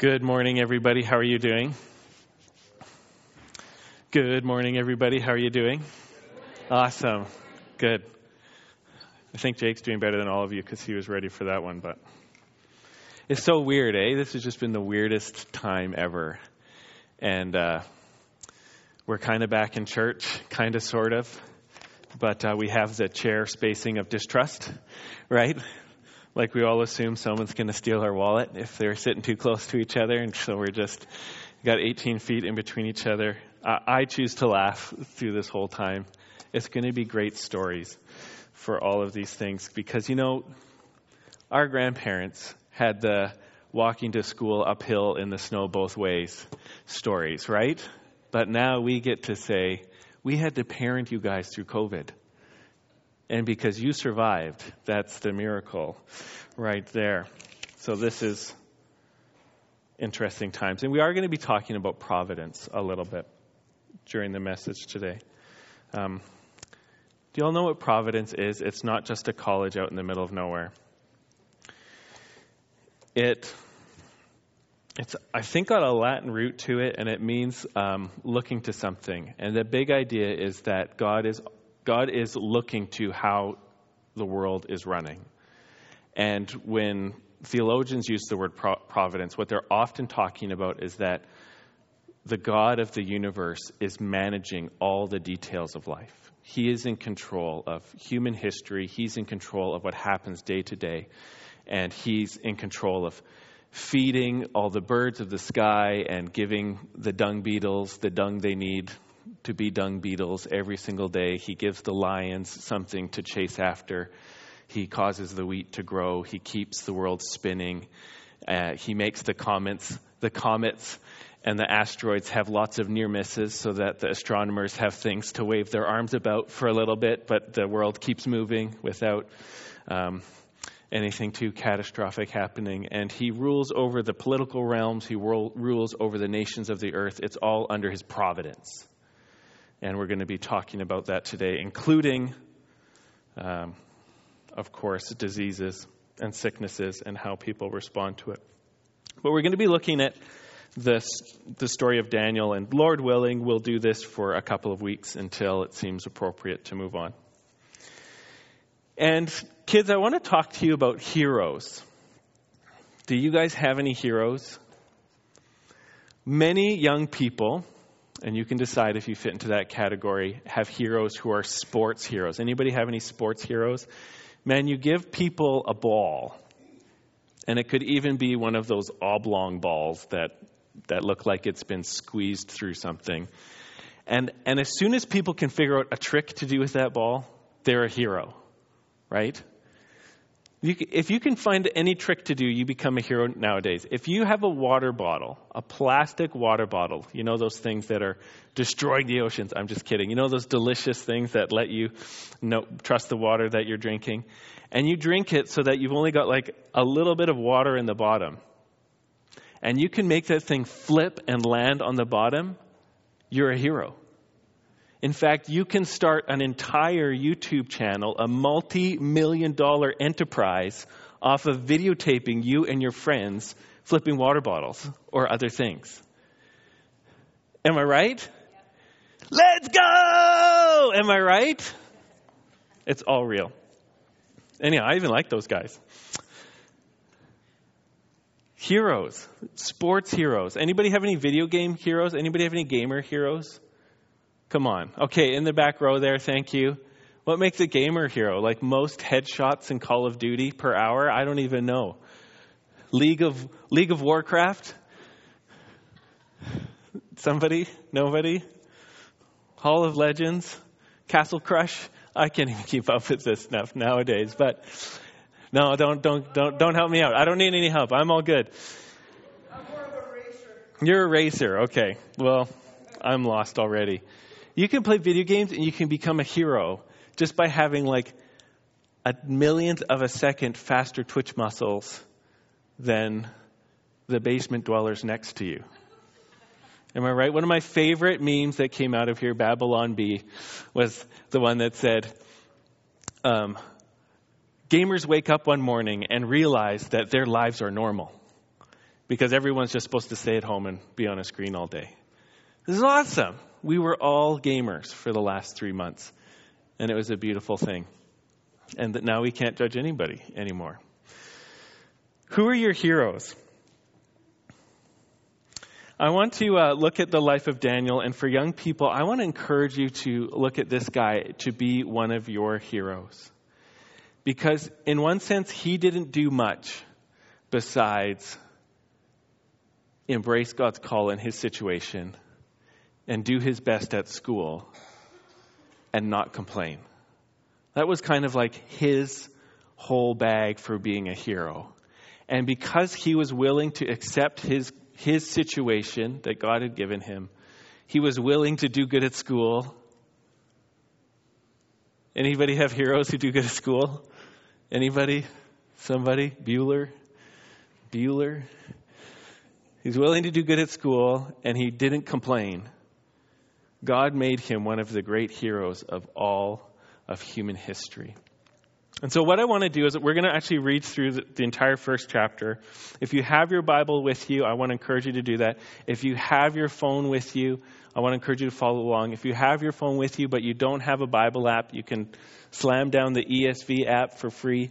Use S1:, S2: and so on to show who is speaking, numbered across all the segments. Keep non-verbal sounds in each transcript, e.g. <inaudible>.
S1: Good morning, everybody. How are you doing? Good morning, everybody. How are you doing? Awesome. Good. I think Jake's doing better than all of you because he was ready for that one, but it's so weird, eh? This has just been the weirdest time ever. And uh, we're kind of back in church, kind of, sort of, but uh, we have the chair spacing of distrust, right? Like we all assume someone's going to steal our wallet if they're sitting too close to each other, and so we're just got 18 feet in between each other. I choose to laugh through this whole time. It's going to be great stories for all of these things because you know, our grandparents had the walking to school uphill in the snow both ways stories, right? But now we get to say, we had to parent you guys through COVID. And because you survived, that's the miracle right there. So this is interesting times. And we are going to be talking about providence a little bit during the message today. Um, do you all know what providence is? It's not just a college out in the middle of nowhere. It, it's I think got a Latin root to it, and it means um, looking to something. And the big idea is that God is God is looking to how the world is running. And when theologians use the word providence, what they're often talking about is that the God of the universe is managing all the details of life. He is in control of human history, He's in control of what happens day to day, and He's in control of feeding all the birds of the sky and giving the dung beetles the dung they need to be dung beetles every single day. He gives the lions something to chase after. He causes the wheat to grow. He keeps the world spinning. Uh, he makes the comets, the comets and the asteroids have lots of near misses so that the astronomers have things to wave their arms about for a little bit, but the world keeps moving without um, anything too catastrophic happening. And he rules over the political realms, he rules over the nations of the earth. It's all under his providence. And we're going to be talking about that today, including, um, of course, diseases and sicknesses and how people respond to it. But we're going to be looking at this, the story of Daniel, and Lord willing, we'll do this for a couple of weeks until it seems appropriate to move on. And kids, I want to talk to you about heroes. Do you guys have any heroes? Many young people and you can decide if you fit into that category, have heroes who are sports heroes. Anybody have any sports heroes? Man, you give people a ball, and it could even be one of those oblong balls that, that look like it's been squeezed through something. And, and as soon as people can figure out a trick to do with that ball, they're a hero, right? You, if you can find any trick to do, you become a hero nowadays. If you have a water bottle, a plastic water bottle, you know those things that are destroying the oceans. I'm just kidding. You know those delicious things that let you know, trust the water that you're drinking? And you drink it so that you've only got like a little bit of water in the bottom. And you can make that thing flip and land on the bottom. You're a hero. In fact, you can start an entire YouTube channel, a multi million dollar enterprise, off of videotaping you and your friends flipping water bottles or other things. Am I right? Let's go! Am I right? It's all real. Anyhow, I even like those guys. Heroes, sports heroes. Anybody have any video game heroes? Anybody have any gamer heroes? Come on. Okay, in the back row there, thank you. What makes a gamer hero? Like most headshots in Call of Duty per hour? I don't even know. League of League of Warcraft? Somebody? Nobody? Hall of Legends? Castle Crush? I can't even keep up with this stuff nowadays, but no, don't don't don't don't help me out. I don't need any help. I'm all good.
S2: I'm more of a racer.
S1: You're a racer. Okay. Well, I'm lost already. You can play video games and you can become a hero just by having like a millionth of a second faster twitch muscles than the basement dwellers next to you. Am I right? One of my favorite memes that came out of here, Babylon Bee, was the one that said, um, Gamers wake up one morning and realize that their lives are normal because everyone's just supposed to stay at home and be on a screen all day. This is awesome. We were all gamers for the last three months, and it was a beautiful thing. And that now we can't judge anybody anymore. Who are your heroes? I want to uh, look at the life of Daniel, and for young people, I want to encourage you to look at this guy to be one of your heroes. Because, in one sense, he didn't do much besides embrace God's call in his situation and do his best at school and not complain. That was kind of like his whole bag for being a hero. And because he was willing to accept his, his situation that God had given him, he was willing to do good at school. Anybody have heroes who do good at school? Anybody? Somebody? Bueller? Bueller? He's willing to do good at school, and he didn't complain. God made him one of the great heroes of all of human history. And so, what I want to do is we're going to actually read through the, the, entire first chapter. If you have your Bible with you, I want to encourage you to do that. If you have your phone with you, I want to encourage you to follow along. If you have your phone with you, but you don't have a Bible app, you can slam down the ESV app for free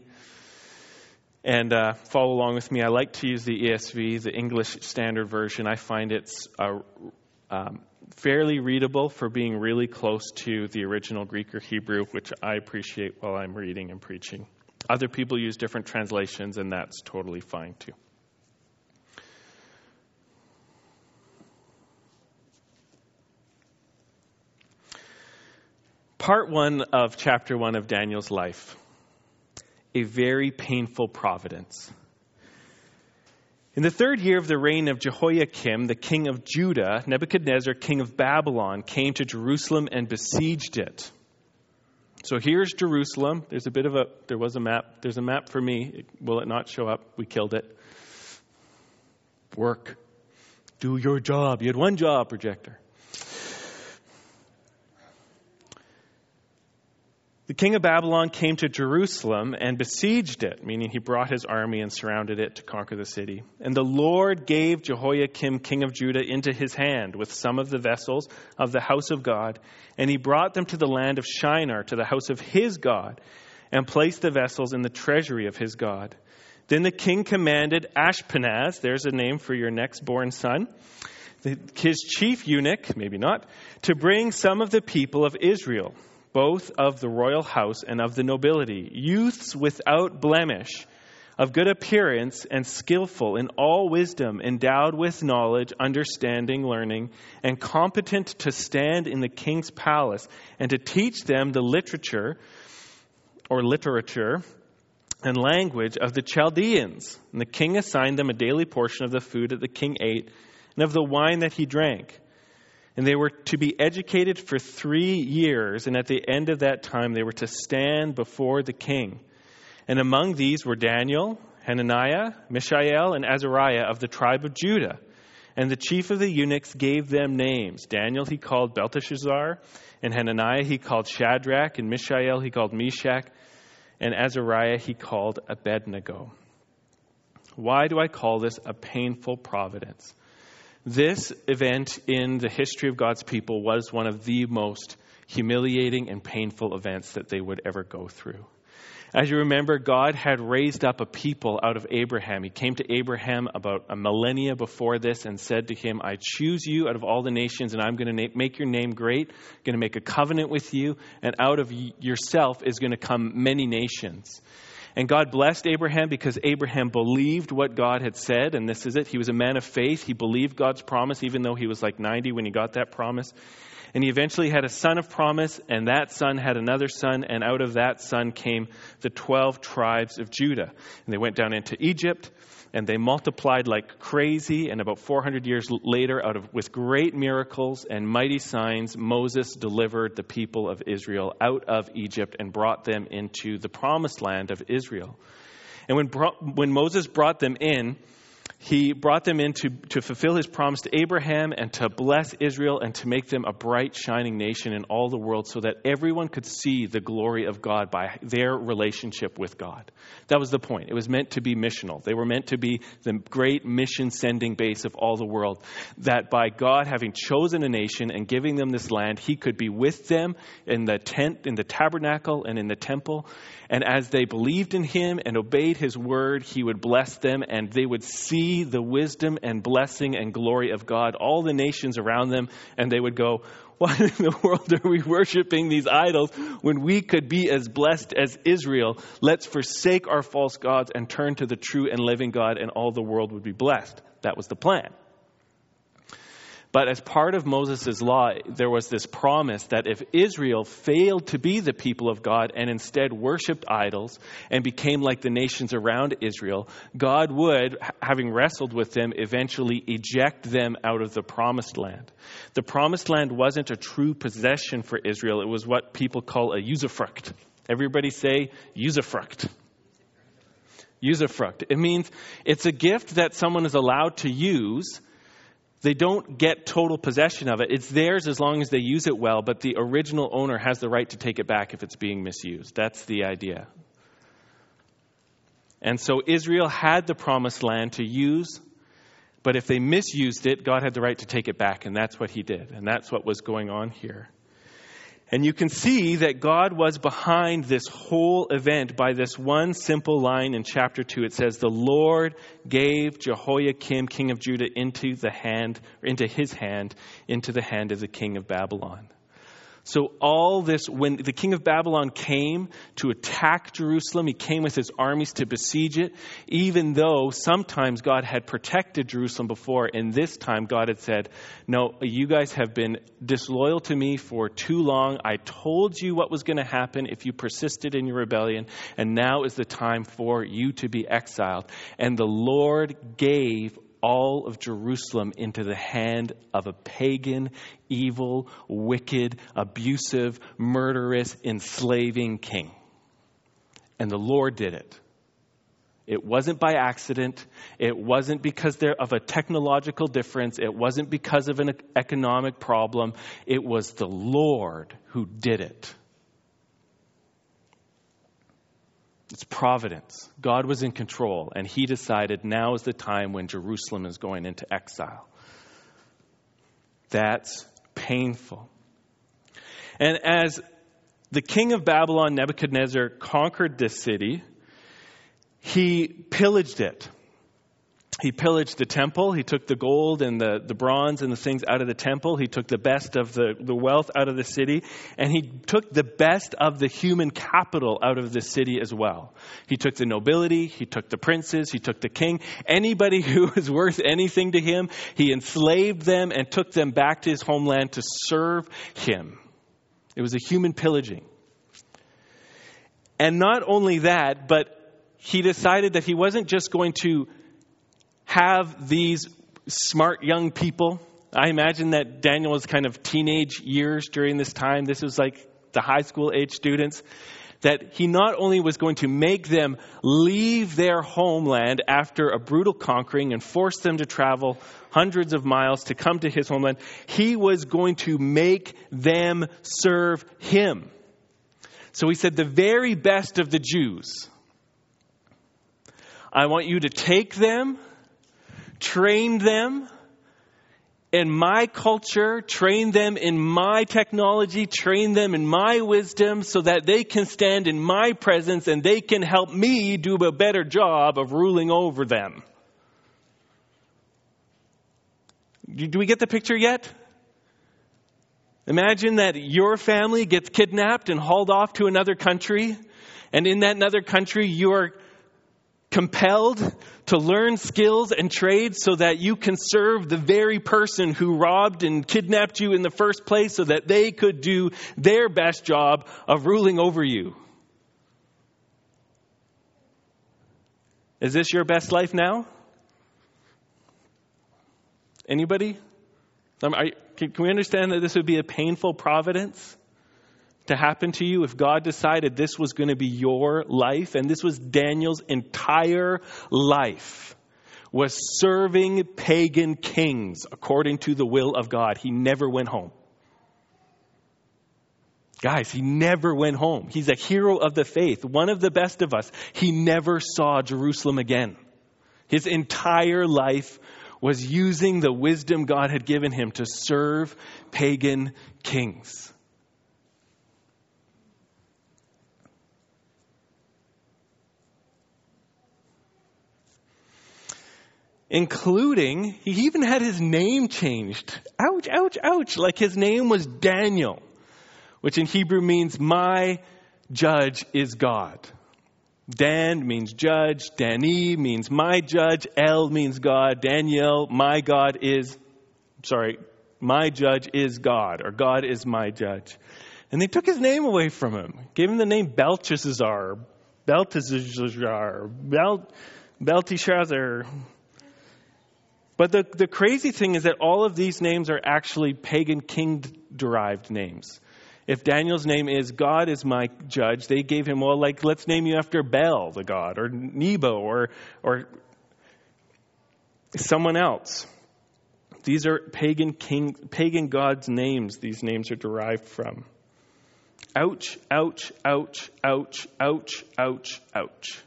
S1: and uh, follow along with me. I like to use the ESV, the English Standard Version. I find it's uh, um, fairly readable for being really close to the original Greek or Hebrew, which I appreciate while I'm reading and preaching. Other people use different translations, and that's totally fine too. Part one of chapter one of Daniel's life a very painful providence. In the third year of the reign of Jehoiakim, the king of Judah, Nebuchadnezzar, king of Babylon, came to Jerusalem and besieged it. So here's Jerusalem. There's a bit of a, there was a map. There's a map for me. Will it not show up? We killed it. Work. Do your job. You had one job, projector. The king of Babylon came to Jerusalem and besieged it, meaning he brought his army and surrounded it to conquer the city. And the Lord gave Jehoiakim, king of Judah, into his hand with some of the vessels of the house of God. And he brought them to the land of Shinar, to the house of his God, and placed the vessels in the treasury of his God. Then the king commanded Ashpenaz, there's a name for your next born son, his chief eunuch, maybe not, to bring some of the people of Israel both of the royal house and of the nobility, youths without blemish, of good appearance and skillful in all wisdom, endowed with knowledge, understanding, learning, and competent to stand in the king's palace and to teach them the literature or literature and language of the Chaldeans. And the king assigned them a daily portion of the food that the king ate and of the wine that he drank and they were to be educated for three years, and at the end of that time, they were to stand before the king. And among these were Daniel, Hananiah, Mishael, and Azariah of the tribe of Judah. And the chief of the eunuchs gave them names. Daniel he called Belteshazzar, and Hananiah he called Shadrach, and Mishael he called Meshach, and Azariah he called Abednego. Why do I call this a painful providence? This event in the history of God's people was one of the most humiliating and painful events that they would ever go through. As you remember, God had raised up a people out of Abraham. He came to Abraham about a millennia before this and said to him, I choose you out of all the nations, and I'm going to make your name great, I'm going to make a covenant with you, and out of yourself is going to come many nations. And God blessed Abraham because Abraham believed what God had said, and this is it. He was a man of faith. He believed God's promise, even though he was like 90 when he got that promise. And he eventually had a son of promise, and that son had another son, and out of that son came the 12 tribes of Judah. And they went down into Egypt, and they multiplied like crazy. And about 400 years later, out of with great miracles and mighty signs, Moses delivered the people of Israel out of Egypt and brought them into the promised land of Israel. And when, when Moses brought them in, he brought them in to, to fulfill his promise to Abraham and to bless Israel and to make them a bright, shining nation in all the world so that everyone could see the glory of God by their relationship with God. That was the point. It was meant to be missional. They were meant to be the great mission sending base of all the world. That by God having chosen a nation and giving them this land, he could be with them in the tent, in the tabernacle, and in the temple. And as they believed in him and obeyed his word, he would bless them and they would see the wisdom and blessing and glory of God, all the nations around them, and they would go, Why in the world are we worshiping these idols when we could be as blessed as Israel? Let's forsake our false gods and turn to the true and living God, and all the world would be blessed. That was the plan. But as part of Moses' law, there was this promise that if Israel failed to be the people of God and instead worshiped idols and became like the nations around Israel, God would, having wrestled with them, eventually eject them out of the promised land. The promised land wasn't a true possession for Israel, it was what people call a usufruct. Everybody say usufruct. Usufruct. It means it's a gift that someone is allowed to use they don't get total possession of it. It's theirs as long as they use it well, but the original owner has the right to take it back if it's being misused. That's the idea. And so Israel had the promised land to use, but if they misused it, God had the right to take it back, and that's what he did. And that's what was going on here. And you can see that God was behind this whole event by this one simple line in chapter 2. It says, The Lord gave Jehoiakim, king of Judah, into the hand, into his hand, into the hand of the king of Babylon. So, all this, when the king of Babylon came to attack Jerusalem, he came with his armies to besiege it, even though sometimes God had protected Jerusalem before, and this time God had said, No, you guys have been disloyal to me for too long. I told you what was going to happen if you persisted in your rebellion, and now is the time for you to be exiled. And the Lord gave all of Jerusalem into the hand of a pagan, evil, wicked, abusive, murderous, enslaving king. And the Lord did it. It wasn't by accident. It wasn't because of a technological difference. It wasn't because of an economic problem. It was the Lord who did it. It's providence. God was in control, and He decided now is the time when Jerusalem is going into exile. That's painful. And as the king of Babylon, Nebuchadnezzar, conquered this city, he pillaged it. He pillaged the temple. He took the gold and the, the bronze and the things out of the temple. He took the best of the, the wealth out of the city. And he took the best of the human capital out of the city as well. He took the nobility. He took the princes. He took the king. Anybody <laughs> who was worth anything to him, he enslaved them and took them back to his homeland to serve him. It was a human pillaging. And not only that, but he decided that he wasn't just going to have these smart young people. I imagine that Daniel was kind of teenage years during this time. This was like the high school age students. That he not only was going to make them leave their homeland after a brutal conquering and force them to travel hundreds of miles to come to his homeland, he was going to make them serve him. So he said, The very best of the Jews, I want you to take them trained them in my culture, train them in my technology, train them in my wisdom so that they can stand in my presence and they can help me do a better job of ruling over them. Do we get the picture yet? Imagine that your family gets kidnapped and hauled off to another country, and in that another country, you are compelled to learn skills and trades so that you can serve the very person who robbed and kidnapped you in the first place so that they could do their best job of ruling over you. Is this your best life now? Anybody? Um, can we understand that this would be a painful providence? To happen to you if God decided this was going to be your life and this was Daniel's entire life was serving pagan kings according to the will of God. He never went home. Guys, he never went home. He's a hero of the faith, one of the best of us. He never saw Jerusalem again. His entire life was using the wisdom God had given him to serve pagan kings. Including, he even had his name changed. Ouch, ouch, ouch. Like his name was Daniel, which in Hebrew means, My judge is God. Dan means judge. Dani means my judge. El means God. Daniel, my God is, sorry, my judge is God, or God is my judge. And they took his name away from him, gave him the name Belteshazzar, Belteshazzar, Belt, Belteshazzar. But the, the crazy thing is that all of these names are actually pagan king derived names. If Daniel's name is God is my judge, they gave him, well, like, let's name you after Bel, the God, or Nebo, or, or someone else. These are pagan king, pagan gods' names these names are derived from. Ouch, ouch, ouch, ouch, ouch, ouch, ouch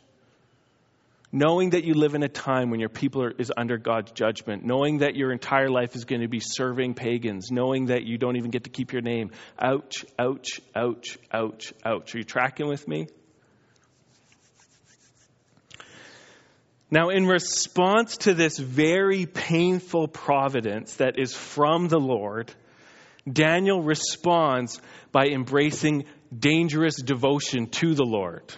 S1: knowing that you live in a time when your people are, is under God's judgment, knowing that your entire life is going to be serving pagans, knowing that you don't even get to keep your name. Ouch, ouch, ouch, ouch, ouch. Are you tracking with me? Now, in response to this very painful providence that is from the Lord, Daniel responds by embracing dangerous devotion to the Lord.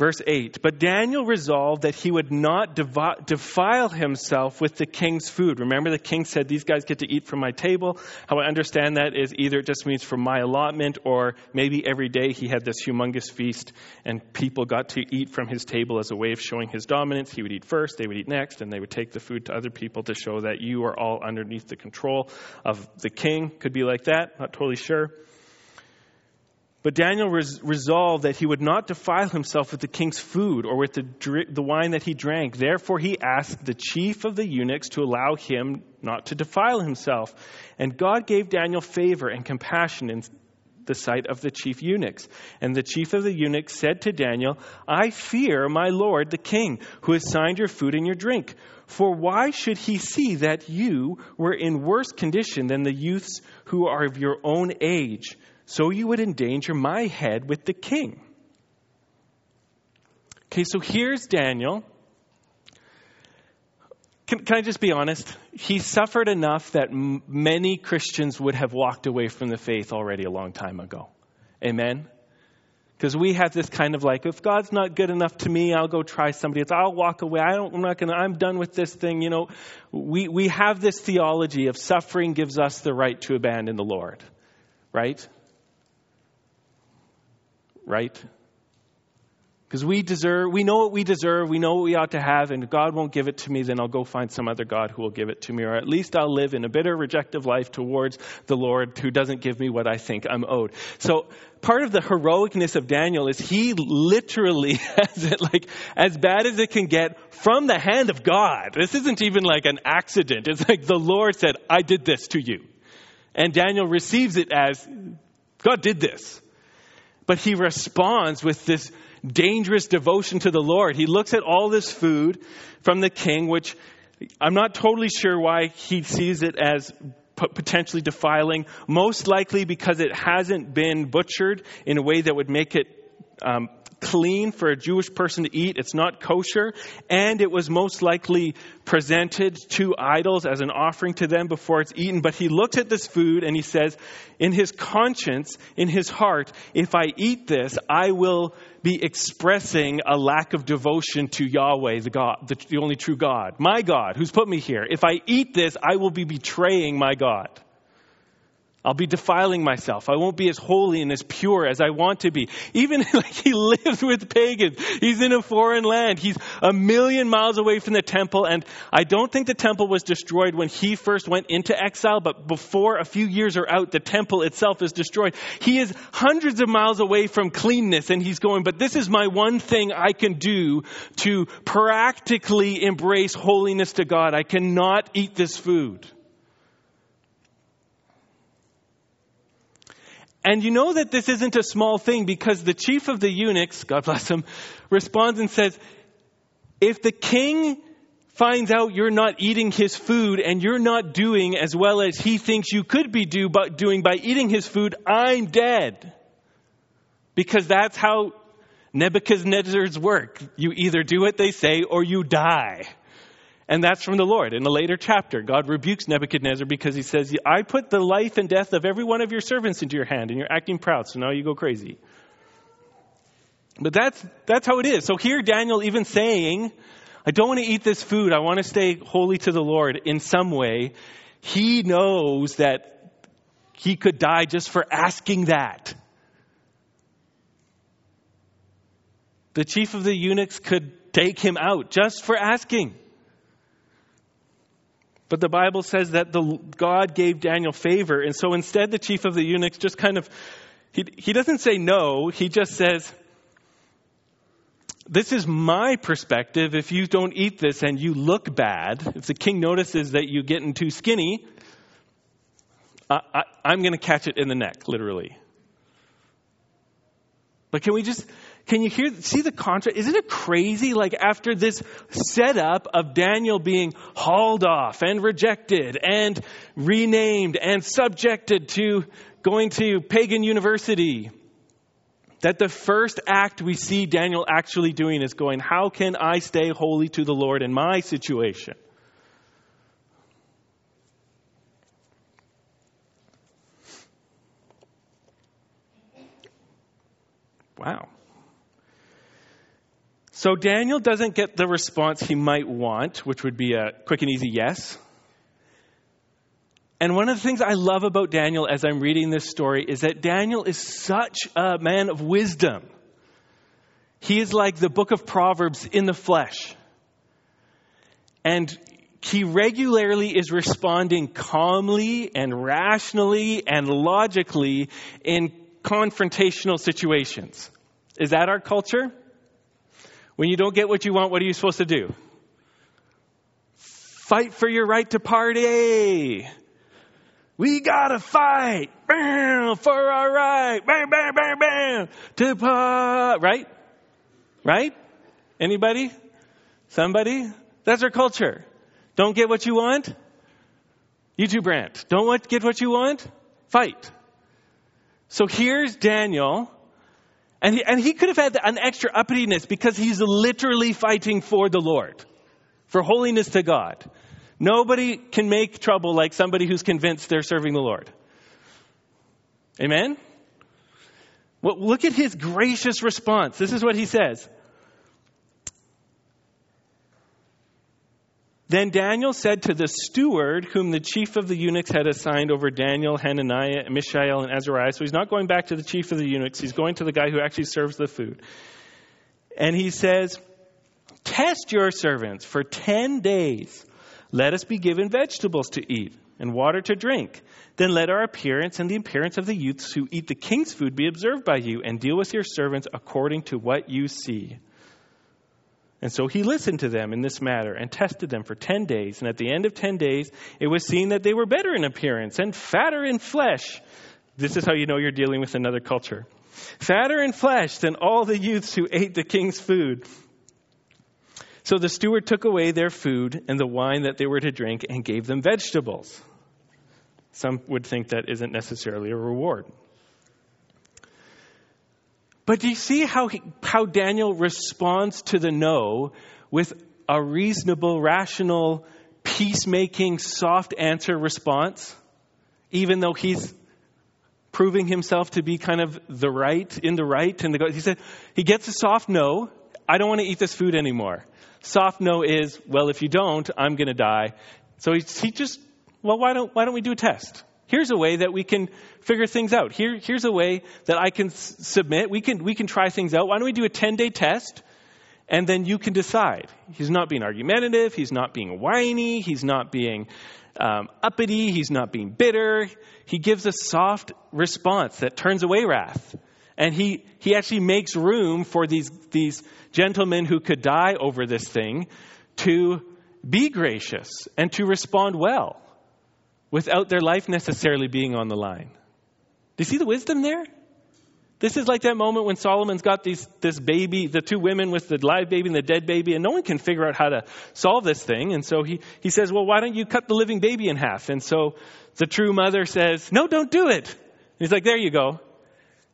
S1: Verse 8 But Daniel resolved that he would not defile himself with the king's food. Remember, the king said, These guys get to eat from my table. How I understand that is either it just means from my allotment, or maybe every day he had this humongous feast and people got to eat from his table as a way of showing his dominance. He would eat first, they would eat next, and they would take the food to other people to show that you are all underneath the control of the king. Could be like that, not totally sure. But Daniel res- resolved that he would not defile himself with the king's food or with the, the wine that he drank. Therefore, he asked the chief of the eunuchs to allow him not to defile himself. And God gave Daniel favor and compassion in the sight of the chief eunuchs. And the chief of the eunuchs said to Daniel, I fear my lord the king, who has signed your food and your drink. For why should he see that you were in worse condition than the youths who are of your own age? So you would endanger my head with the king. Okay, so here's Daniel. Can, can I just be honest? He suffered enough that m- many Christians would have walked away from the faith already a long time ago. Amen? Because we have this kind of like, if God's not good enough to me, I'll go try somebody else. I'll walk away. I don't, I'm not gonna, I'm done with this thing. You know, we, we have this theology of suffering gives us the right to abandon the Lord. Right? Right? Because we deserve, we know what we deserve, we know what we ought to have, and God won't give it to me, then I'll go find some other God who will give it to me, or at least I'll live in a bitter, rejective life towards the Lord who doesn't give me what I think I'm owed. So part of the heroicness of Daniel is he literally <laughs> has it like as bad as it can get from the hand of God. This isn't even like an accident. It's like the Lord said, I did this to you. And Daniel receives it as God did this. But he responds with this dangerous devotion to the Lord. He looks at all this food from the king, which I'm not totally sure why he sees it as potentially defiling, most likely because it hasn't been butchered in a way that would make it um, clean for a Jewish person to eat. It's not kosher. And it was most likely presented to idols as an offering to them before it's eaten. But he looks at this food and he says, in his conscience, in his heart, if I eat this, I will be expressing a lack of devotion to Yahweh, the God, the, the only true God, my God, who's put me here. If I eat this, I will be betraying my God. I'll be defiling myself. I won't be as holy and as pure as I want to be. Even <laughs> like he lives with pagans. He's in a foreign land. He's a million miles away from the temple. And I don't think the temple was destroyed when he first went into exile, but before a few years are out, the temple itself is destroyed. He is hundreds of miles away from cleanness and he's going, but this is my one thing I can do to practically embrace holiness to God. I cannot eat this food. And you know that this isn't a small thing because the chief of the eunuchs, God bless him, responds and says, if the king finds out you're not eating his food and you're not doing as well as he thinks you could be do, but doing by eating his food, I'm dead. Because that's how Nebuchadnezzar's work. You either do what they say or you die. And that's from the Lord. In a later chapter, God rebukes Nebuchadnezzar because he says, I put the life and death of every one of your servants into your hand, and you're acting proud, so now you go crazy. But that's, that's how it is. So here, Daniel even saying, I don't want to eat this food, I want to stay holy to the Lord in some way. He knows that he could die just for asking that. The chief of the eunuchs could take him out just for asking. But the Bible says that the, God gave Daniel favor. And so instead, the chief of the eunuchs just kind of, he, he doesn't say no, he just says, This is my perspective. If you don't eat this and you look bad, if the king notices that you're getting too skinny, I, I, I'm going to catch it in the neck, literally. But can we just can you hear, see the contrast? Isn't it crazy? Like after this setup of Daniel being hauled off and rejected and renamed and subjected to going to pagan university, that the first act we see Daniel actually doing is going, How can I stay holy to the Lord in my situation? Wow. So Daniel doesn't get the response he might want, which would be a quick and easy yes. And one of the things I love about Daniel as I'm reading this story is that Daniel is such a man of wisdom. He is like the book of Proverbs in the flesh. And he regularly is responding calmly and rationally and logically in confrontational situations. Is that our culture? When you don't get what you want, what are you supposed to do? Fight for your right to party. We gotta fight bam, for our right. Bam, bam, bam, bam. To part. Right? Right? Anybody? Somebody? That's our culture. Don't get what you want? You too, Brant. Don't get what you want? Fight. So here's Daniel and he, and he could have had an extra uppityness because he's literally fighting for the Lord, for holiness to God. Nobody can make trouble like somebody who's convinced they're serving the Lord. Amen? Well, look at his gracious response. This is what he says. Then Daniel said to the steward, whom the chief of the eunuchs had assigned over Daniel, Hananiah, Mishael, and Azariah. So he's not going back to the chief of the eunuchs, he's going to the guy who actually serves the food. And he says, Test your servants for 10 days. Let us be given vegetables to eat and water to drink. Then let our appearance and the appearance of the youths who eat the king's food be observed by you, and deal with your servants according to what you see. And so he listened to them in this matter and tested them for 10 days. And at the end of 10 days, it was seen that they were better in appearance and fatter in flesh. This is how you know you're dealing with another culture. Fatter in flesh than all the youths who ate the king's food. So the steward took away their food and the wine that they were to drink and gave them vegetables. Some would think that isn't necessarily a reward. But do you see how, he, how Daniel responds to the no with a reasonable, rational, peacemaking, soft answer response? Even though he's proving himself to be kind of the right, in the right. And the, he said, he gets a soft no. I don't want to eat this food anymore. Soft no is, well, if you don't, I'm going to die. So he, he just, well, why don't, why don't we do a test? Here's a way that we can figure things out. Here, here's a way that I can s- submit. We can, we can try things out. Why don't we do a 10 day test? And then you can decide. He's not being argumentative. He's not being whiny. He's not being um, uppity. He's not being bitter. He gives a soft response that turns away wrath. And he, he actually makes room for these, these gentlemen who could die over this thing to be gracious and to respond well without their life necessarily being on the line. Do you see the wisdom there? This is like that moment when Solomon's got these, this baby, the two women with the live baby and the dead baby, and no one can figure out how to solve this thing. And so he, he says, Well, why don't you cut the living baby in half? And so the true mother says, No, don't do it. He's like, There you go.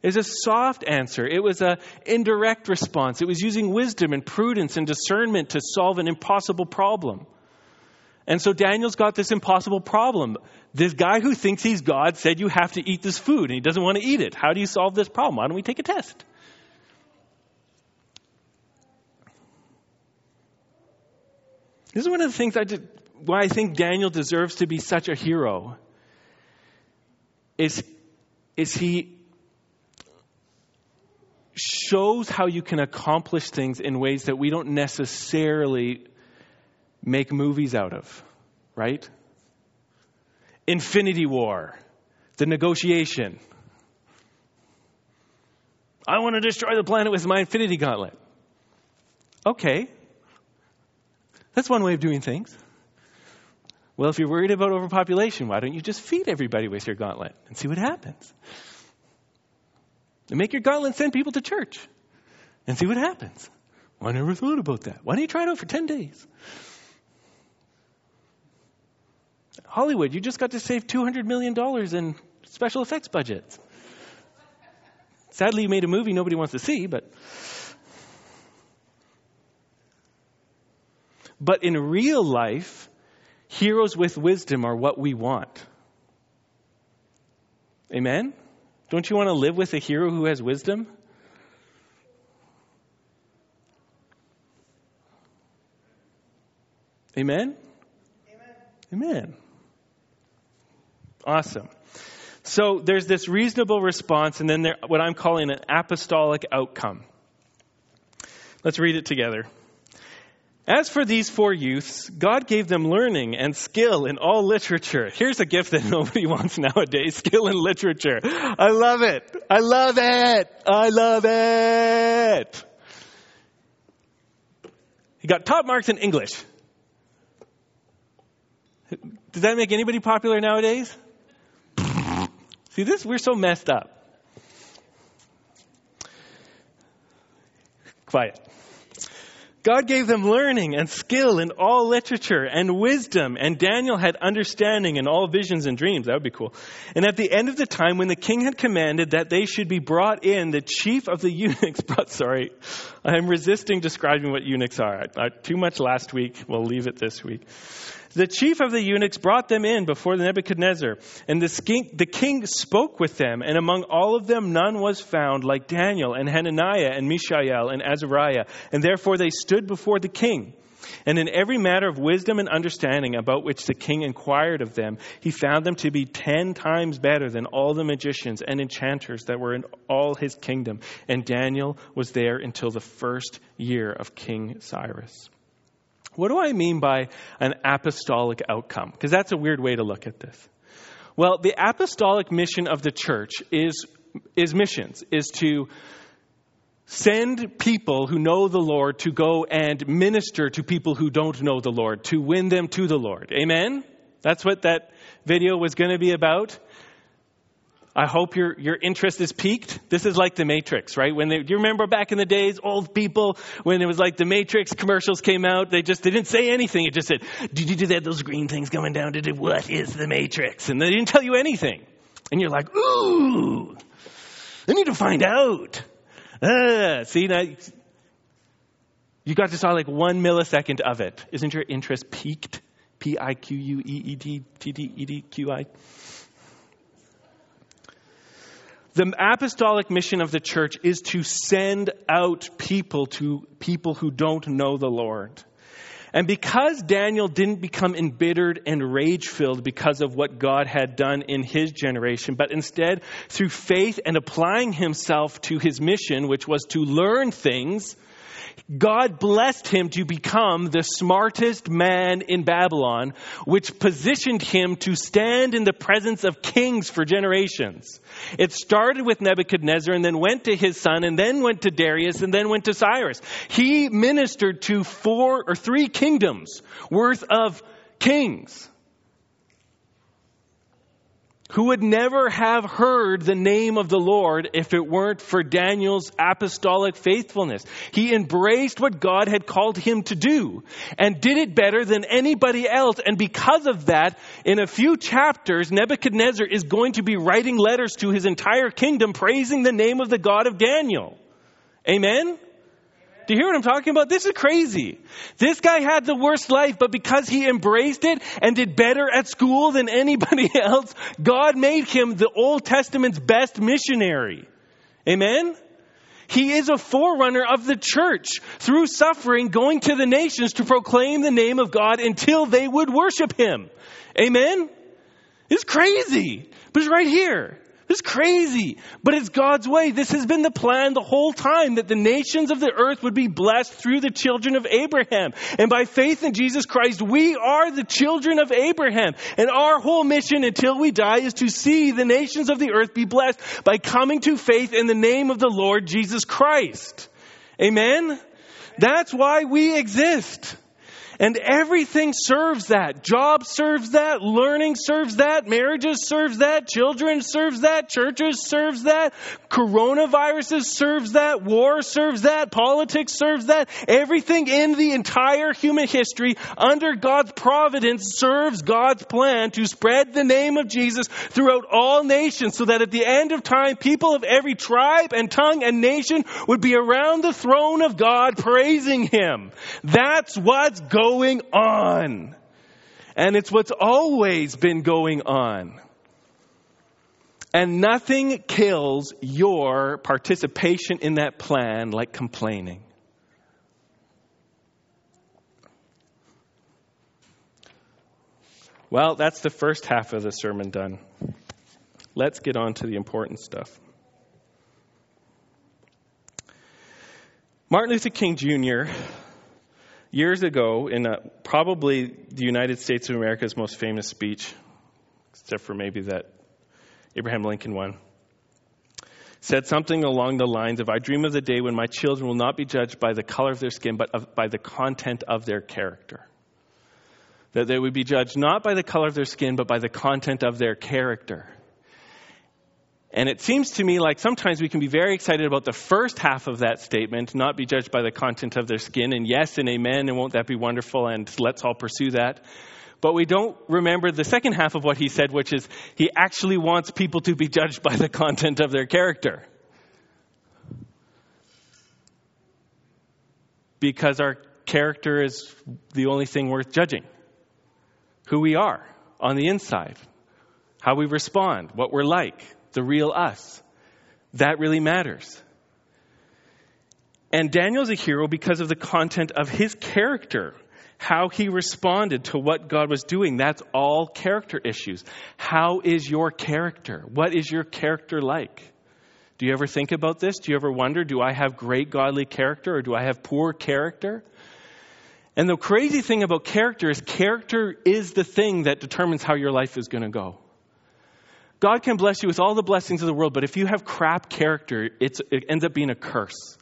S1: It was a soft answer. It was an indirect response. It was using wisdom and prudence and discernment to solve an impossible problem. And so Daniel's got this impossible problem. This guy who thinks he's God said you have to eat this food and he doesn't want to eat it. How do you solve this problem? Why don't we take a test? This is one of the things I did, why I think Daniel deserves to be such a hero. Is, is he shows how you can accomplish things in ways that we don't necessarily make movies out of, right? Infinity War, the negotiation. I want to destroy the planet with my infinity gauntlet. Okay. That's one way of doing things. Well, if you're worried about overpopulation, why don't you just feed everybody with your gauntlet and see what happens? And make your gauntlet send people to church and see what happens. I never thought about that. Why don't you try it out for 10 days? Hollywood, you just got to save $200 million in special effects budgets. Sadly, you made a movie nobody wants to see, but. But in real life, heroes with wisdom are what we want. Amen? Don't you want to live with a hero who has wisdom? Amen? Amen. Amen. Awesome. So there's this reasonable response, and then there, what I'm calling an apostolic outcome. Let's read it together. As for these four youths, God gave them learning and skill in all literature. Here's a gift that <laughs> nobody wants nowadays skill in literature. I love it. I love it. I love it. He got top marks in English. Does that make anybody popular nowadays? See this? We're so messed up. Quiet. God gave them learning and skill in all literature and wisdom, and Daniel had understanding in all visions and dreams. That would be cool. And at the end of the time, when the king had commanded that they should be brought in, the chief of the <laughs> eunuchs brought, sorry, I'm resisting describing what eunuchs are. I, too much last week. We'll leave it this week. The chief of the eunuchs brought them in before Nebuchadnezzar, and the king, the king spoke with them, and among all of them none was found like Daniel and Hananiah and Mishael and Azariah, and therefore they stood before the king. And in every matter of wisdom and understanding about which the king inquired of them, he found them to be ten times better than all the magicians and enchanters that were in all his kingdom. And Daniel was there until the first year of King Cyrus. What do I mean by an apostolic outcome? Because that's a weird way to look at this. Well, the apostolic mission of the church is, is missions, is to send people who know the Lord to go and minister to people who don't know the Lord, to win them to the Lord. Amen? That's what that video was going to be about. I hope your, your interest is piqued. This is like the Matrix, right? When they, do you remember back in the days, old people, when it was like the Matrix commercials came out, they just they didn't say anything. It just said, "Did you do that? Those green things coming down? Did it? What is the Matrix?" And they didn't tell you anything. And you're like, "Ooh, I need to find out." Ah, see now, you got to saw like one millisecond of it. Isn't your interest piqued? P I Q U E E T T T E D Q I. The apostolic mission of the church is to send out people to people who don't know the Lord. And because Daniel didn't become embittered and rage filled because of what God had done in his generation, but instead through faith and applying himself to his mission, which was to learn things, God blessed him to become the smartest man in Babylon, which positioned him to stand in the presence of kings for generations. It started with Nebuchadnezzar and then went to his son and then went to Darius and then went to Cyrus. He ministered to four or three kingdoms worth of kings who would never have heard the name of the Lord if it weren't for Daniel's apostolic faithfulness. He embraced what God had called him to do and did it better than anybody else. And because of that, in a few chapters, Nebuchadnezzar is going to be writing letters to his entire kingdom praising the name of the God of Daniel. Amen? Do you hear what I'm talking about? This is crazy. This guy had the worst life, but because he embraced it and did better at school than anybody <laughs> else, God made him the Old Testament's best missionary. Amen? He is a forerunner of the church through suffering, going to the nations to proclaim the name of God until they would worship him. Amen? It's crazy, but it's right here. This is crazy, but it's God's way. This has been the plan the whole time that the nations of the earth would be blessed through the children of Abraham. And by faith in Jesus Christ, we are the children of Abraham. And our whole mission until we die is to see the nations of the earth be blessed by coming to faith in the name of the Lord Jesus Christ. Amen? That's why we exist. And everything serves that. Job serves that. Learning serves that. Marriages serves that. Children serves that. Churches serves that. Coronaviruses serves that. War serves that. Politics serves that. Everything in the entire human history under God's providence serves God's plan to spread the name of Jesus throughout all nations so that at the end of time, people of every tribe and tongue and nation would be around the throne of God praising Him. That's what's going going on. And it's what's always been going on. And nothing kills your participation in that plan like complaining. Well, that's the first half of the sermon done. Let's get on to the important stuff. Martin Luther King Jr years ago, in a, probably the United States of America's most famous speech, except for maybe that Abraham Lincoln one, said something along the lines of I dream of the day when my children will not be judged by the color of their skin, but of, by the content of their character. That they would be judged not by the color of their skin, but by the content of their character. And it seems to me like sometimes we can be very excited about the first half of that statement, not be judged by the content of their skin, and yes and amen, and won't that be wonderful, and let's all pursue that. But we don't remember the second half of what he said, which is he actually wants people to be judged by the content of their character. Because our character is the only thing worth judging. Who we are on the inside, how we respond, what we're like, the real us. That really matters. And Daniel's a hero because of the content of his character, how he responded to what God was doing. That's all character issues. How is your character? What is your character like? Do you ever think about this? Do you ever wonder, do I have great godly character or do I have poor character? And the crazy thing about character is character is the thing that determines how your life is going to go. God can bless you with all the blessings of the world, but if you have crap character, it ends up being a curse.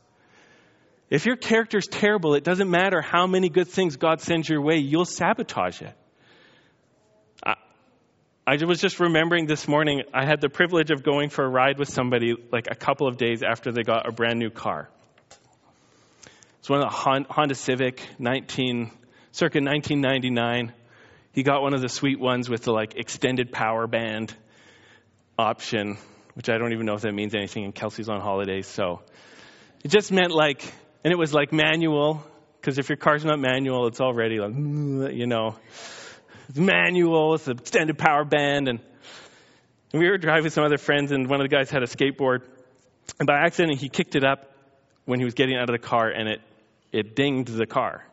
S1: If your character is terrible, it doesn't matter how many good things God sends your way, you'll sabotage it. I, I was just remembering this morning, I had the privilege of going for a ride with somebody like a couple of days after they got a brand new car. It's one of the Honda Civic, 19, circa 1999. He got one of the sweet ones with the like extended power band option, which I don't even know if that means anything, and Kelsey's on holidays, so it just meant like, and it was like manual, because if your car's not manual, it's already like, <laughs> you know, it's manual, it's an extended power band, and, and we were driving with some other friends, and one of the guys had a skateboard, and by accident he kicked it up when he was getting out of the car, and it, it dinged the car.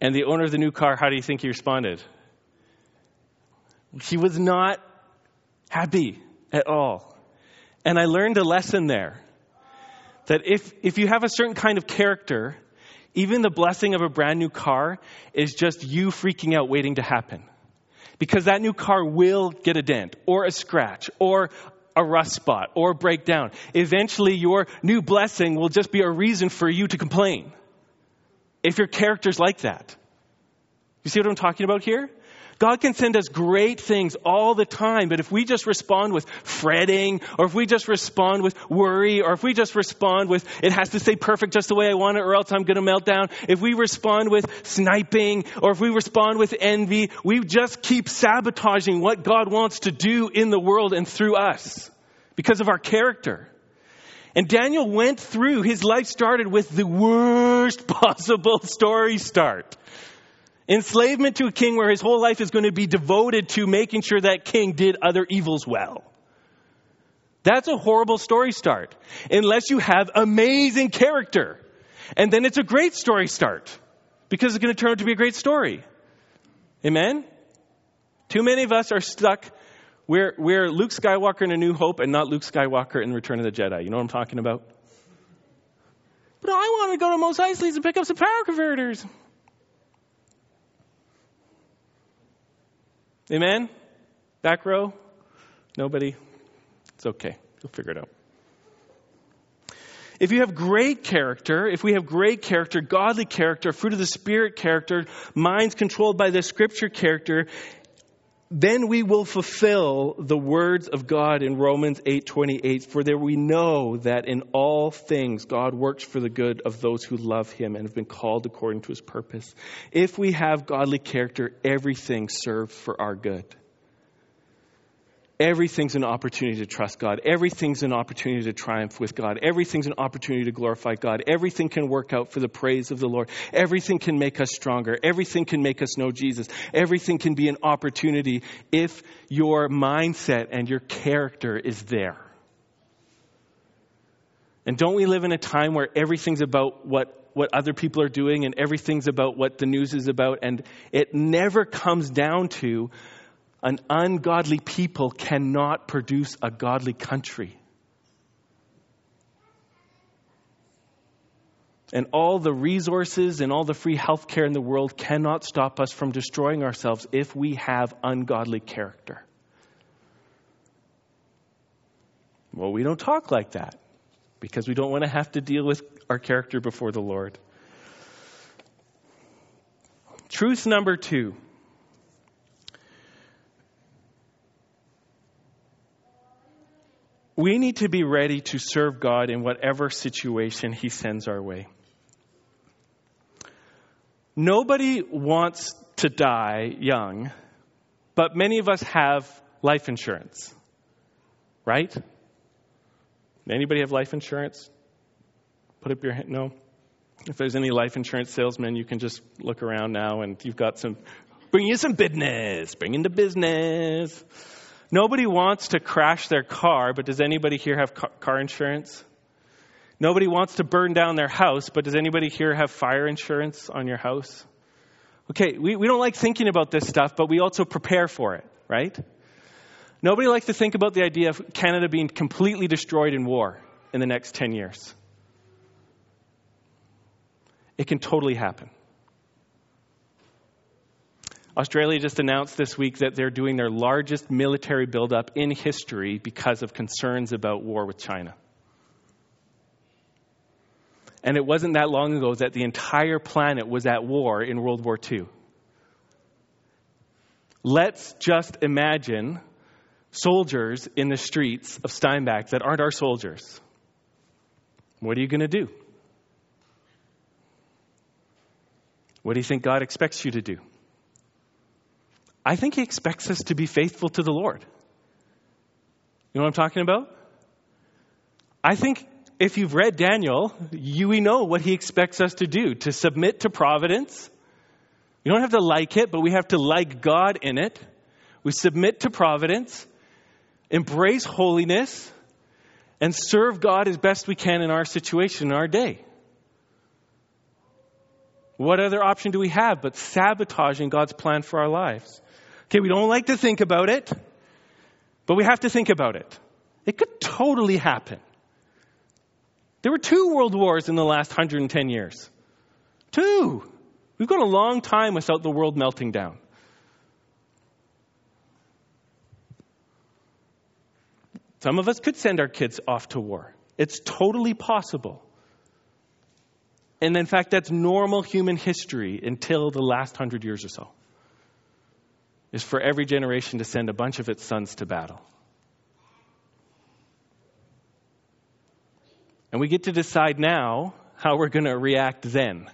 S1: And the owner of the new car, how do you think he responded? He was not happy at all. And I learned a lesson there that if, if you have a certain kind of character, even the blessing of a brand new car is just you freaking out waiting to happen. Because that new car will get a dent or a scratch or a rust spot or break down. Eventually, your new blessing will just be a reason for you to complain. If your character's like that. You see what I'm talking about here? God can send us great things all the time, but if we just respond with fretting, or if we just respond with worry, or if we just respond with, it has to stay perfect just the way I want it, or else I'm going to melt down, if we respond with sniping, or if we respond with envy, we just keep sabotaging what God wants to do in the world and through us because of our character. And Daniel went through, his life started with the worst <laughs> possible story start. Enslavement to a king where his whole life is going to be devoted to making sure that king did other evils well. That's a horrible story start. Unless you have amazing character. And then it's a great story start. Because it's going to turn out to be a great story. Amen? Too many of us are stuck. We're, we're Luke Skywalker in A New Hope and not Luke Skywalker in Return of the Jedi. You know what I'm talking about? But I want to go to Mos Eisley's and pick up some power converters. Amen? Back row? Nobody? It's okay. You'll figure it out. If you have great character, if we have great character, godly character, fruit of the Spirit character, minds controlled by the Scripture character, then we will fulfill the words of God in Romans 8:28 for there we know that in all things God works for the good of those who love him and have been called according to his purpose. If we have godly character, everything serves for our good. Everything's an opportunity to trust God. Everything's an opportunity to triumph with God. Everything's an opportunity to glorify God. Everything can work out for the praise of the Lord. Everything can make us stronger. Everything can make us know Jesus. Everything can be an opportunity if your mindset and your character is there. And don't we live in a time where everything's about what, what other people are doing and everything's about what the news is about, and it never comes down to an ungodly people cannot produce a godly country. And all the resources and all the free health care in the world cannot stop us from destroying ourselves if we have ungodly character. Well, we don't talk like that because we don't want to have to deal with our character before the Lord. Truth number two we need to be ready to serve God in whatever situation He sends our way. Nobody wants to die young, but many of us have life insurance, right? Anybody have life insurance? Put up your hand. No. If there's any life insurance salesmen, you can just look around now and you've got some, bring you some business, bring in the business. Nobody wants to crash their car, but does anybody here have car insurance? Nobody wants to burn down their house, but does anybody here have fire insurance on your house? Okay, we, we don't like thinking about this stuff, but we also prepare for it, right? Nobody likes to think about the idea of Canada being completely destroyed in war in the next 10 years. It can totally happen. Australia just announced this week that they're doing their largest military buildup in history because of concerns about war with China. And it wasn't that long ago that the entire planet was at war in World War II. Let's just imagine soldiers in the streets of Steinbach that aren't our soldiers. What are you going to do? What do you think God expects you to do? I think he expects us to be faithful to the Lord. You know what I'm talking about? I think if you've read Daniel, you we know what he expects us to do to submit to providence. We don't have to like it, but we have to like God in it. We submit to providence, embrace holiness, and serve God as best we can in our situation, in our day. What other option do we have but sabotaging God's plan for our lives? Okay, we don't like to think about it, but we have to think about it. It could totally happen. There were two world wars in the last 110 years. Two. We've gone a long time without the world melting down. Some of us could send our kids off to war. It's totally possible. And in fact, that's normal human history until the last hundred years or so. Is for every generation to send a bunch of its sons to battle. And we get to decide now how we're going to react then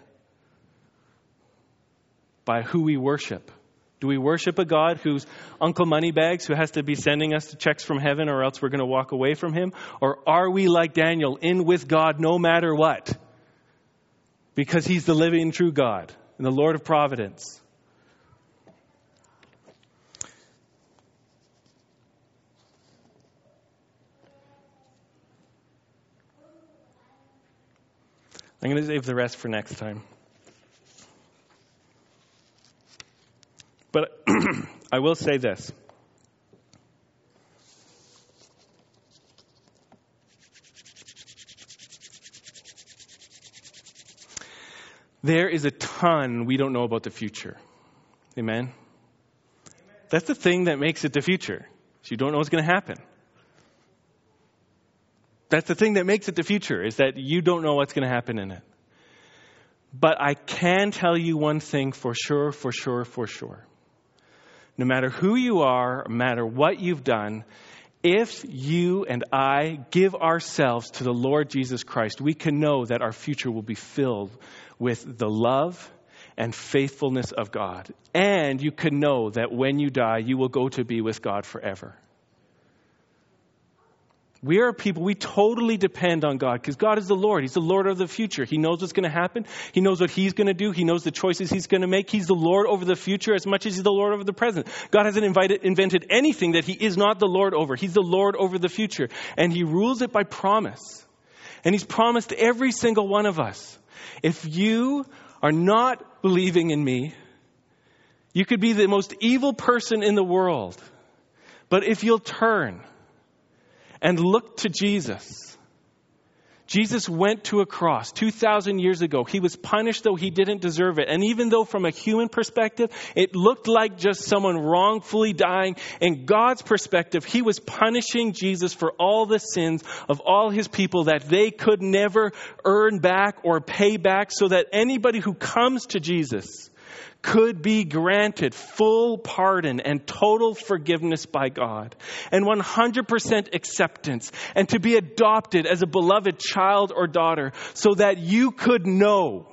S1: by who we worship. Do we worship a God who's Uncle Moneybags, who has to be sending us checks from heaven, or else we're going to walk away from him? Or are we like Daniel, in with God no matter what? Because he's the living true God and the Lord of providence. I'm going to save the rest for next time. But <clears throat> I will say this. There is a ton we don't know about the future. Amen? Amen. That's the thing that makes it the future. You don't know what's going to happen. That's the thing that makes it the future, is that you don't know what's going to happen in it. But I can tell you one thing for sure, for sure, for sure no matter who you are, no matter what you've done, if you and I give ourselves to the Lord Jesus Christ, we can know that our future will be filled with the love and faithfulness of God. And you can know that when you die, you will go to be with God forever. We are people, we totally depend on God because God is the Lord. He's the Lord of the future. He knows what's going to happen. He knows what He's going to do. He knows the choices He's going to make. He's the Lord over the future as much as He's the Lord over the present. God hasn't invited, invented anything that He is not the Lord over. He's the Lord over the future. And He rules it by promise. And He's promised every single one of us. If you are not believing in me, you could be the most evil person in the world. But if you'll turn, and look to Jesus. Jesus went to a cross 2,000 years ago. He was punished though he didn't deserve it. And even though from a human perspective, it looked like just someone wrongfully dying, in God's perspective, he was punishing Jesus for all the sins of all his people that they could never earn back or pay back so that anybody who comes to Jesus could be granted full pardon and total forgiveness by God and 100% acceptance and to be adopted as a beloved child or daughter so that you could know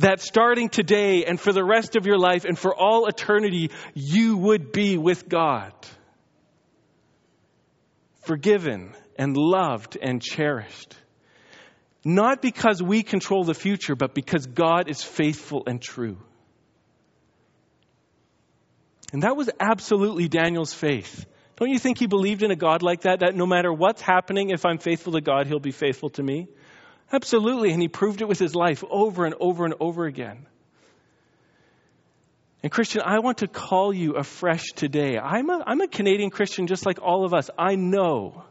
S1: that starting today and for the rest of your life and for all eternity, you would be with God. Forgiven and loved and cherished. Not because we control the future, but because God is faithful and true. And that was absolutely Daniel's faith. Don't you think he believed in a God like that? That no matter what's happening, if I'm faithful to God, he'll be faithful to me? Absolutely. And he proved it with his life over and over and over again. And Christian, I want to call you afresh today. I'm a, I'm a Canadian Christian just like all of us. I know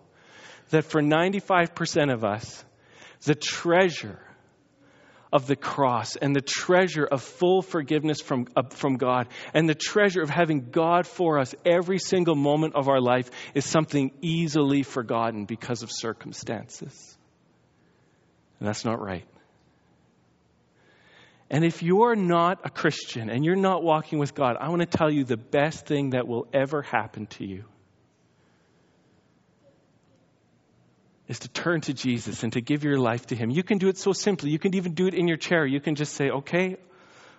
S1: that for 95% of us, the treasure of the cross and the treasure of full forgiveness from, uh, from God and the treasure of having God for us every single moment of our life is something easily forgotten because of circumstances. And that's not right. And if you're not a Christian and you're not walking with God, I want to tell you the best thing that will ever happen to you is to turn to Jesus and to give your life to Him. You can do it so simply. You can even do it in your chair. You can just say, okay,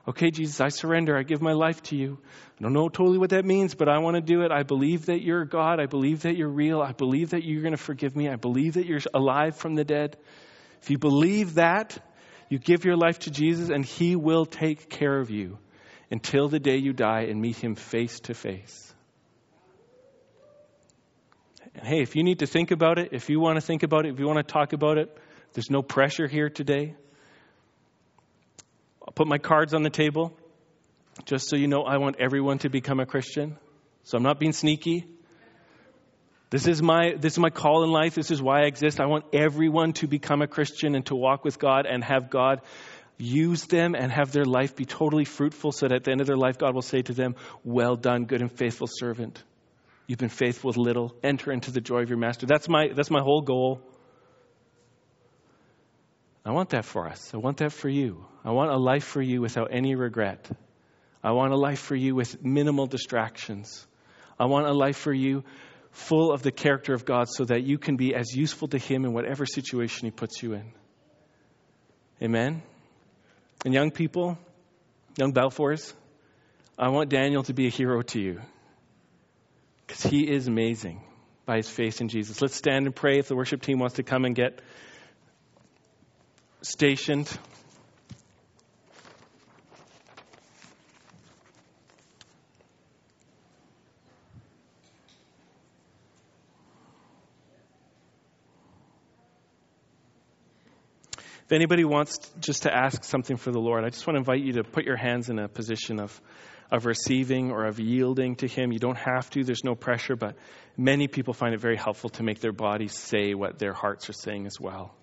S1: okay, Jesus, I surrender. I give my life to you. I don't know totally what that means, but I want to do it. I believe that you're God. I believe that you're real. I believe that you're going to forgive me. I believe that you're alive from the dead. If you believe that, you give your life to Jesus and He will take care of you until the day you die and meet Him face to face. And hey, if you need to think about it, if you want to think about it, if you want to talk about it, there's no pressure here today. I'll put my cards on the table. Just so you know, I want everyone to become a Christian. So I'm not being sneaky. This is my this is my call in life. This is why I exist. I want everyone to become a Christian and to walk with God and have God use them and have their life be totally fruitful so that at the end of their life God will say to them, "Well done, good and faithful servant. You've been faithful with little. Enter into the joy of your master." That's my that's my whole goal. I want that for us. I want that for you. I want a life for you without any regret. I want a life for you with minimal distractions. I want a life for you full of the character of God so that you can be as useful to Him in whatever situation He puts you in. Amen? And young people, young Balfours, I want Daniel to be a hero to you because he is amazing by his faith in Jesus. Let's stand and pray if the worship team wants to come and get stationed. If anybody wants just to ask something for the Lord, I just want to invite you to put your hands in a position of, of receiving or of yielding to Him. You don't have to, there's no pressure, but many people find it very helpful to make their bodies say what their hearts are saying as well.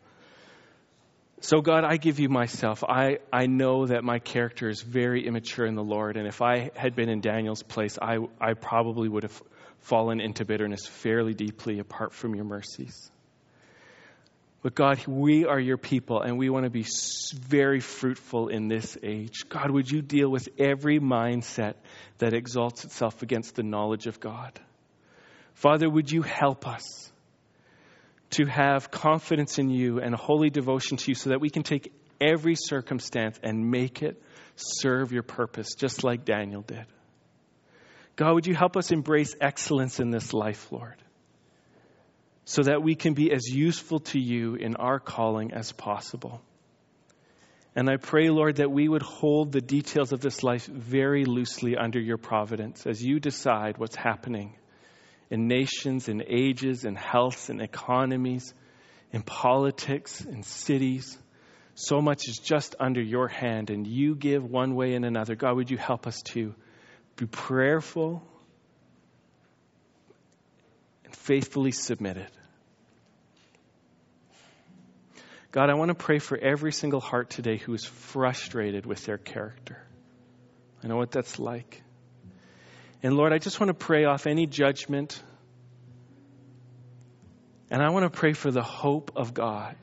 S1: So, God, I give you myself. I, I know that my character is very immature in the Lord, and if I had been in Daniel's place, I, I probably would have fallen into bitterness fairly deeply apart from your mercies. But God, we are your people and we want to be very fruitful in this age. God, would you deal with every mindset that exalts itself against the knowledge of God? Father, would you help us to have confidence in you and a holy devotion to you so that we can take every circumstance and make it serve your purpose, just like Daniel did? God, would you help us embrace excellence in this life, Lord? So that we can be as useful to you in our calling as possible. And I pray, Lord, that we would hold the details of this life very loosely under your providence as you decide what's happening in nations, in ages, in health, in economies, in politics, in cities. So much is just under your hand, and you give one way and another. God, would you help us to be prayerful and faithfully submitted? God, I want to pray for every single heart today who is frustrated with their character. I know what that's like. And Lord, I just want to pray off any judgment. And I want to pray for the hope of God.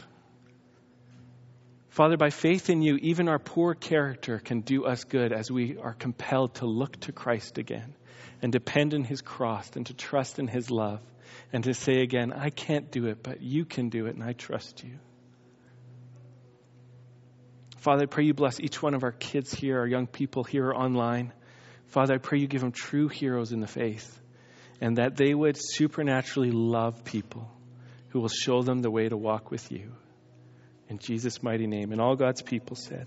S1: Father, by faith in you, even our poor character can do us good as we are compelled to look to Christ again and depend on his cross and to trust in his love and to say again, I can't do it, but you can do it, and I trust you. Father, I pray you bless each one of our kids here, our young people here online. Father, I pray you give them true heroes in the faith and that they would supernaturally love people who will show them the way to walk with you. In Jesus' mighty name. And all God's people said,